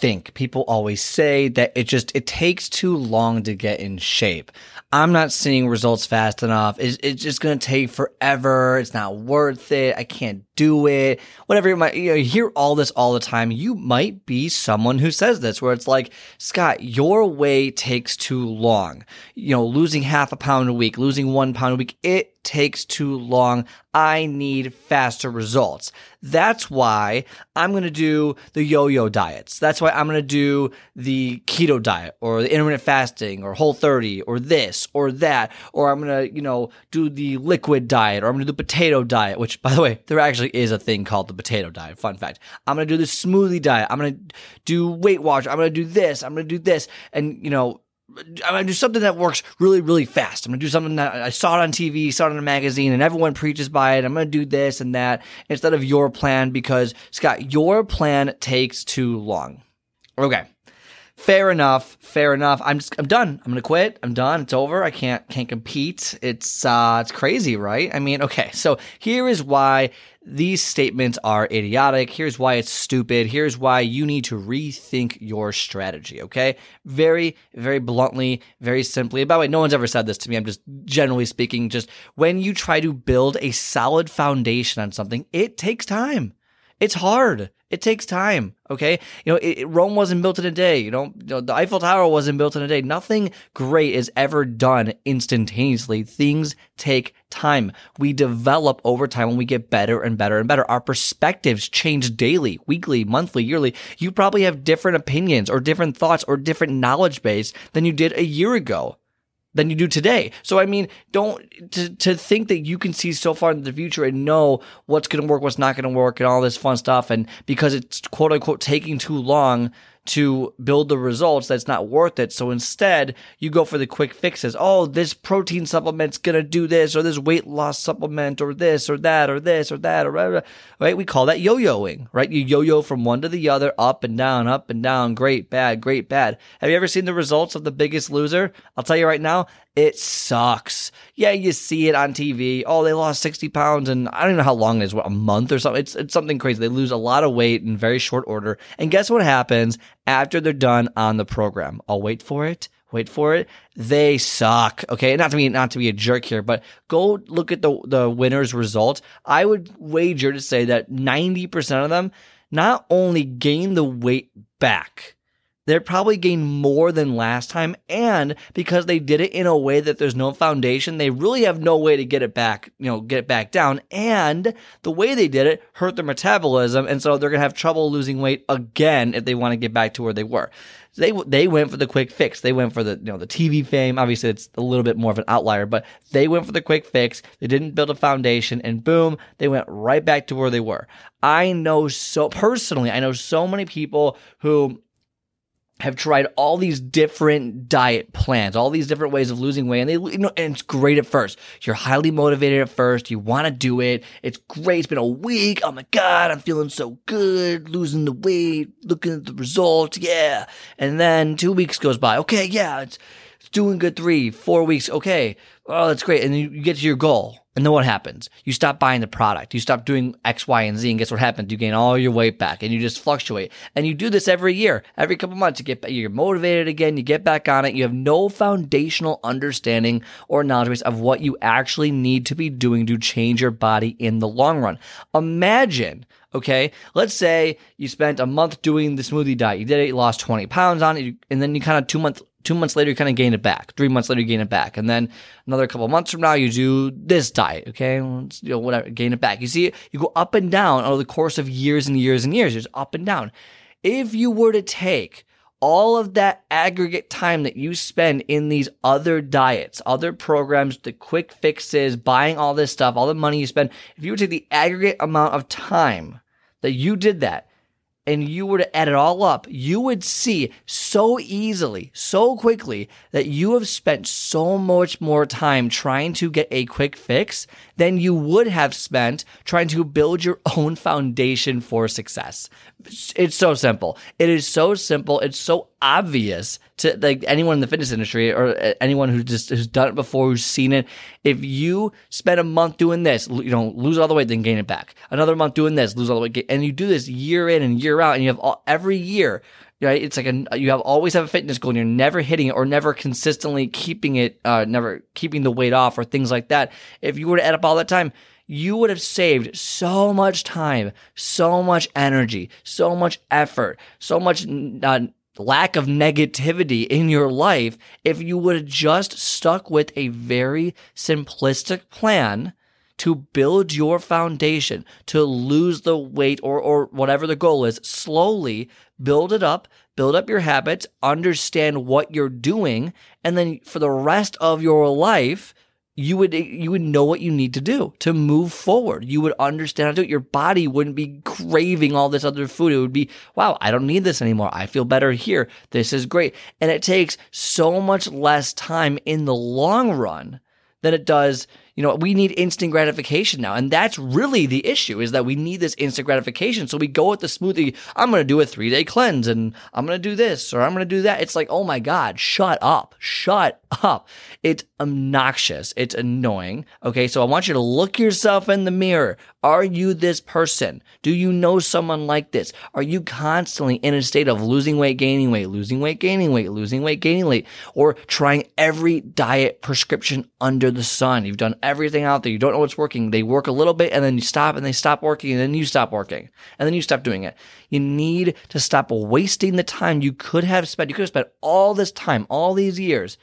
think, people always say that it just it takes too long to get in shape. I'm not seeing results fast enough. It's, it's just going to take forever. It's not worth it. I can't do it. Whatever you might, you, know, you hear all this all the time. You might be someone who says this where it's like, Scott, your way takes too long. You know, losing half a pound a week, losing one pound a week, it takes too long. I need faster results. That's why I'm going to do the yo-yo diets. That's why I'm going to do the keto diet or the intermittent fasting or whole 30 or this or that. Or I'm going to, you know, do the liquid diet or I'm going to do the potato diet, which by the way, there actually is a thing called the potato diet. Fun fact. I'm going to do the smoothie diet. I'm going to do Weight Watch. I'm going to do this. I'm going to do this. And, you know, I'm gonna do something that works really, really fast. I'm gonna do something that I saw it on TV, saw it in a magazine, and everyone preaches by it. I'm gonna do this and that instead of your plan because Scott, your plan takes too long. Okay. Fair enough. Fair enough. I'm just I'm done. I'm gonna quit. I'm done. It's over. I can't can't compete. It's uh it's crazy, right? I mean, okay, so here is why these statements are idiotic. Here's why it's stupid. Here's why you need to rethink your strategy, okay? Very, very bluntly, very simply. By the way, no one's ever said this to me. I'm just generally speaking, just when you try to build a solid foundation on something, it takes time. It's hard. It takes time. Okay. You know, it, Rome wasn't built in a day. You know, you know, the Eiffel Tower wasn't built in a day. Nothing great is ever done instantaneously. Things take time. We develop over time when we get better and better and better. Our perspectives change daily, weekly, monthly, yearly. You probably have different opinions or different thoughts or different knowledge base than you did a year ago than you do today. So I mean, don't to to think that you can see so far into the future and know what's going to work, what's not going to work, and all this fun stuff, and because it's quote unquote taking too long to build the results that's not worth it. So instead, you go for the quick fixes. Oh, this protein supplement's gonna do this, or this weight loss supplement, or this, or that, or this, or that, or right? We call that yo-yoing, right? You yo-yo from one to the other, up and down, up and down, great, bad, great, bad. Have you ever seen the results of the biggest loser? I'll tell you right now, it sucks. Yeah, you see it on TV. Oh, they lost 60 pounds and I don't know how long it is, what, a month or something. It's, it's something crazy. They lose a lot of weight in very short order. And guess what happens after they're done on the program? I'll wait for it. Wait for it. They suck. Okay. Not to be, not to be a jerk here, but go look at the, the winner's results. I would wager to say that 90% of them not only gain the weight back, they're probably gained more than last time. And because they did it in a way that there's no foundation, they really have no way to get it back, you know, get it back down. And the way they did it hurt their metabolism. And so they're going to have trouble losing weight again if they want to get back to where they were. They, they went for the quick fix. They went for the, you know, the TV fame. Obviously it's a little bit more of an outlier, but they went for the quick fix. They didn't build a foundation and boom, they went right back to where they were. I know so personally, I know so many people who have tried all these different diet plans, all these different ways of losing weight, and they, you know, and it's great at first. You're highly motivated at first. You want to do it. It's great. It's been a week. Oh my god, I'm feeling so good, losing the weight, looking at the results. Yeah, and then two weeks goes by. Okay, yeah, it's, doing good. Three, four weeks. Okay, oh, that's great. And you, get to your goal. And then what happens? You stop buying the product. You stop doing X, Y, and Z. And guess what happens? You gain all your weight back and you just fluctuate. And you do this every year, every couple months. You get, you're motivated again. You get back on it. You have no foundational understanding or knowledge base of what you actually need to be doing to change your body in the long run. Imagine Okay. Let's say you spent a month doing the smoothie diet. You did it, you lost 20 pounds on it, and then you kind of two months, two months later, you kind of gain it back. Three months later, you gain it back. And then another couple months from now, you do this diet. Okay. you know, whatever, gain it back. You see, you go up and down over the course of years and years and years, just up and down. If you were to take all of that aggregate time that you spend in these other diets, other programs, the quick fixes, buying all this stuff, all the money you spend, if you were to take the aggregate amount of time that you did that and you were to add it all up, you would see so easily, so quickly that you have spent so much more time trying to get a quick fix than you would have spent trying to build your own foundation for success. It's so simple. It is so simple. It's so obvious to like anyone in the fitness industry or uh, anyone who just who's done it before, who's seen it. If you spend a month doing this, you know, lose all the weight, then gain it back. Another month doing this, lose all the weight, and you do this year in and year out, and you have all, every year right? It's like a you have always have a fitness goal and you're never hitting it or never consistently keeping it, uh, never keeping the weight off or things like that. If you were to add up all that time, you would have saved so much time, so much energy, so much effort, so much uh, lack of negativity in your life if you would have just stuck with a very simplistic plan to build your foundation, to lose the weight or, or whatever the goal is, slowly build it up, build up your habits, understand what you're doing, and then for the rest of your life, you would you would know what you need to do to move forward. You would understand how to do it. Your body wouldn't be craving all this other food. It would be, wow, I don't need this anymore. I feel better here. This is great. And it takes so much less time in the long run than it does you know, we need instant gratification now. And that's really the issue is that we need this instant gratification. So we go with the smoothie. I'm going to do a three day cleanse and I'm going to do this or I'm going to do that. It's like, oh my God, shut up, shut up. It's obnoxious. It's annoying. Okay. So I want you to look yourself in the mirror. Are you this person? Do you know someone like this? Are you constantly in a state of losing weight, gaining weight, losing weight, gaining weight, losing weight, gaining weight, or trying every diet prescription under the sun? You've done everything out there. You don't know what's working. They work a little bit and then you stop and they stop working and then you stop working and then you stop doing it. You need to stop wasting the time you could have spent. You could have spent all this time, all these years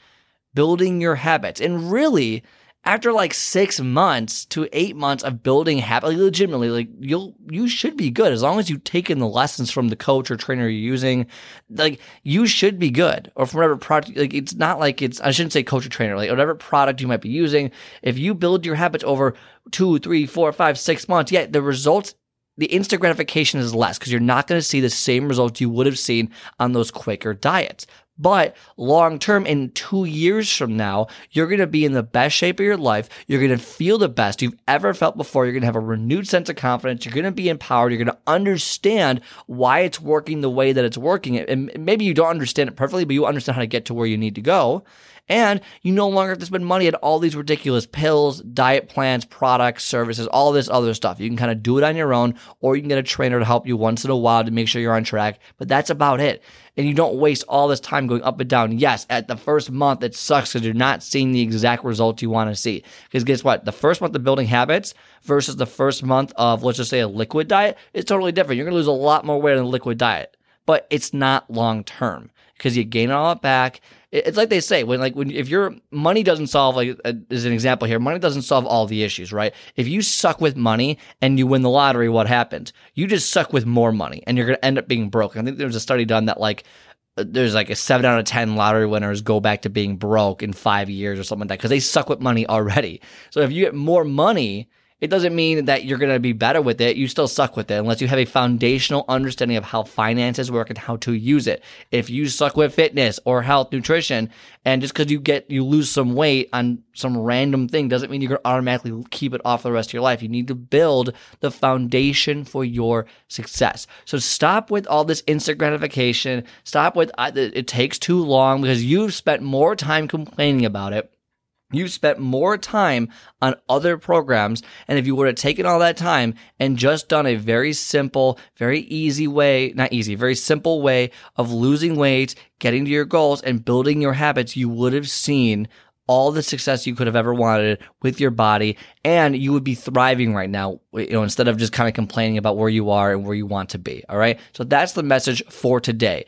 building your habits. And really, after like six months to eight months of building habit, like legitimately, like you'll you should be good as long as you've taken the lessons from the coach or trainer you're using. Like you should be good, or from whatever product. Like it's not like it's I shouldn't say coach or trainer, like whatever product you might be using. If you build your habits over two, three, four, five, six months, yeah, the results the instant gratification is less because you're not going to see the same results you would have seen on those quicker diets. But long term, in two years from now, you're going to be in the best shape of your life. You're going to feel the best you've ever felt before. You're going to have a renewed sense of confidence. You're going to be empowered. You're going to understand why it's working the way that it's working. And maybe you don't understand it perfectly, but you understand how to get to where you need to go. And you no longer have to spend money on all these ridiculous pills, diet plans, products, services, all this other stuff. You can kind of do it on your own, or you can get a trainer to help you once in a while to make sure you're on track. But that's about it. And you don't waste all this time going up and down. Yes, at the first month, it sucks because you're not seeing the exact results you want to see. Because guess what? The first month of building habits versus the first month of, let's just say, a liquid diet is totally different. You're going to lose a lot more weight on a liquid diet, but it's not long term because you gain all it back. It's like they say when like when if your money doesn't solve like uh, as an example here money doesn't solve all the issues right? If you suck with money and you win the lottery what happens you just suck with more money and you're to end up being broke. I think there was a study done that like uh, there's like a 7 out of 10 lottery winners go back to being broke in 5 years or something like that cuz they suck with money already. So if you get more money it doesn't mean that you're going to be better with it. You still suck with it unless you have a foundational understanding of how finances work and how to use it. If you suck with fitness or health, nutrition, and just because you get, you lose some weight on some random thing doesn't mean you're going to automatically keep it off the rest of your life. You need to build the foundation for your success. So stop with all this instant gratification. Stop with it takes too long because you've spent more time complaining about it you spent more time on other programs. And if you would have taken all that time and just done a very simple, very easy way, not easy, very simple way of losing weight, getting to your goals and building your habits, you would have seen all the success you could have ever wanted with your body and you would be thriving right now you know instead of just kind of complaining about where you are and where you want to be all right so that's the message for today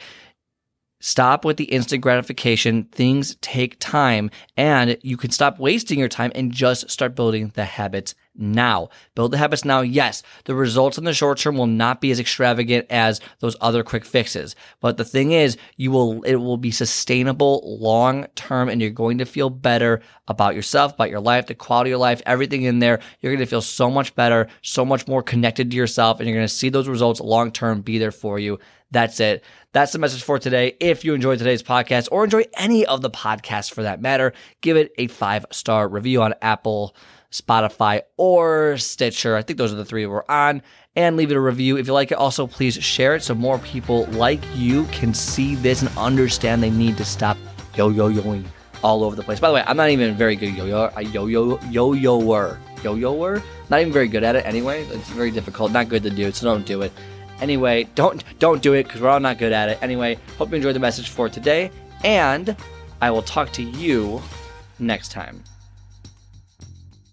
Stop with the instant gratification. Things take time and you can stop wasting your time and just start building the habits now. Build the habits now. Yes, the results in the short term will not be as extravagant as those other quick fixes. But the thing is, you will, it will be sustainable long term and you're going to feel better about yourself, about your life, the quality of life, everything in there. You're going to feel so much better, so much more connected to yourself, and you're going to see those results long term be there for you. That's it. That's the message for today. If you enjoyed today's podcast or enjoy any of the podcasts for that matter, give it a five star review on Apple, Spotify, or Stitcher. I think those are the three we're on. And leave it a review. If you like it, also please share it so more people like you can see this and understand they need to stop yo yo yoing all over the place. By the way, I'm not even very good uh, yo yo yo yo yo yoer yo yoer. Not even very good at it anyway. It's very difficult. Not good to do, so don't do it. Anyway, don't don't do it because we're all not good at it. Anyway, hope you enjoyed the message for today, and I will talk to you next time.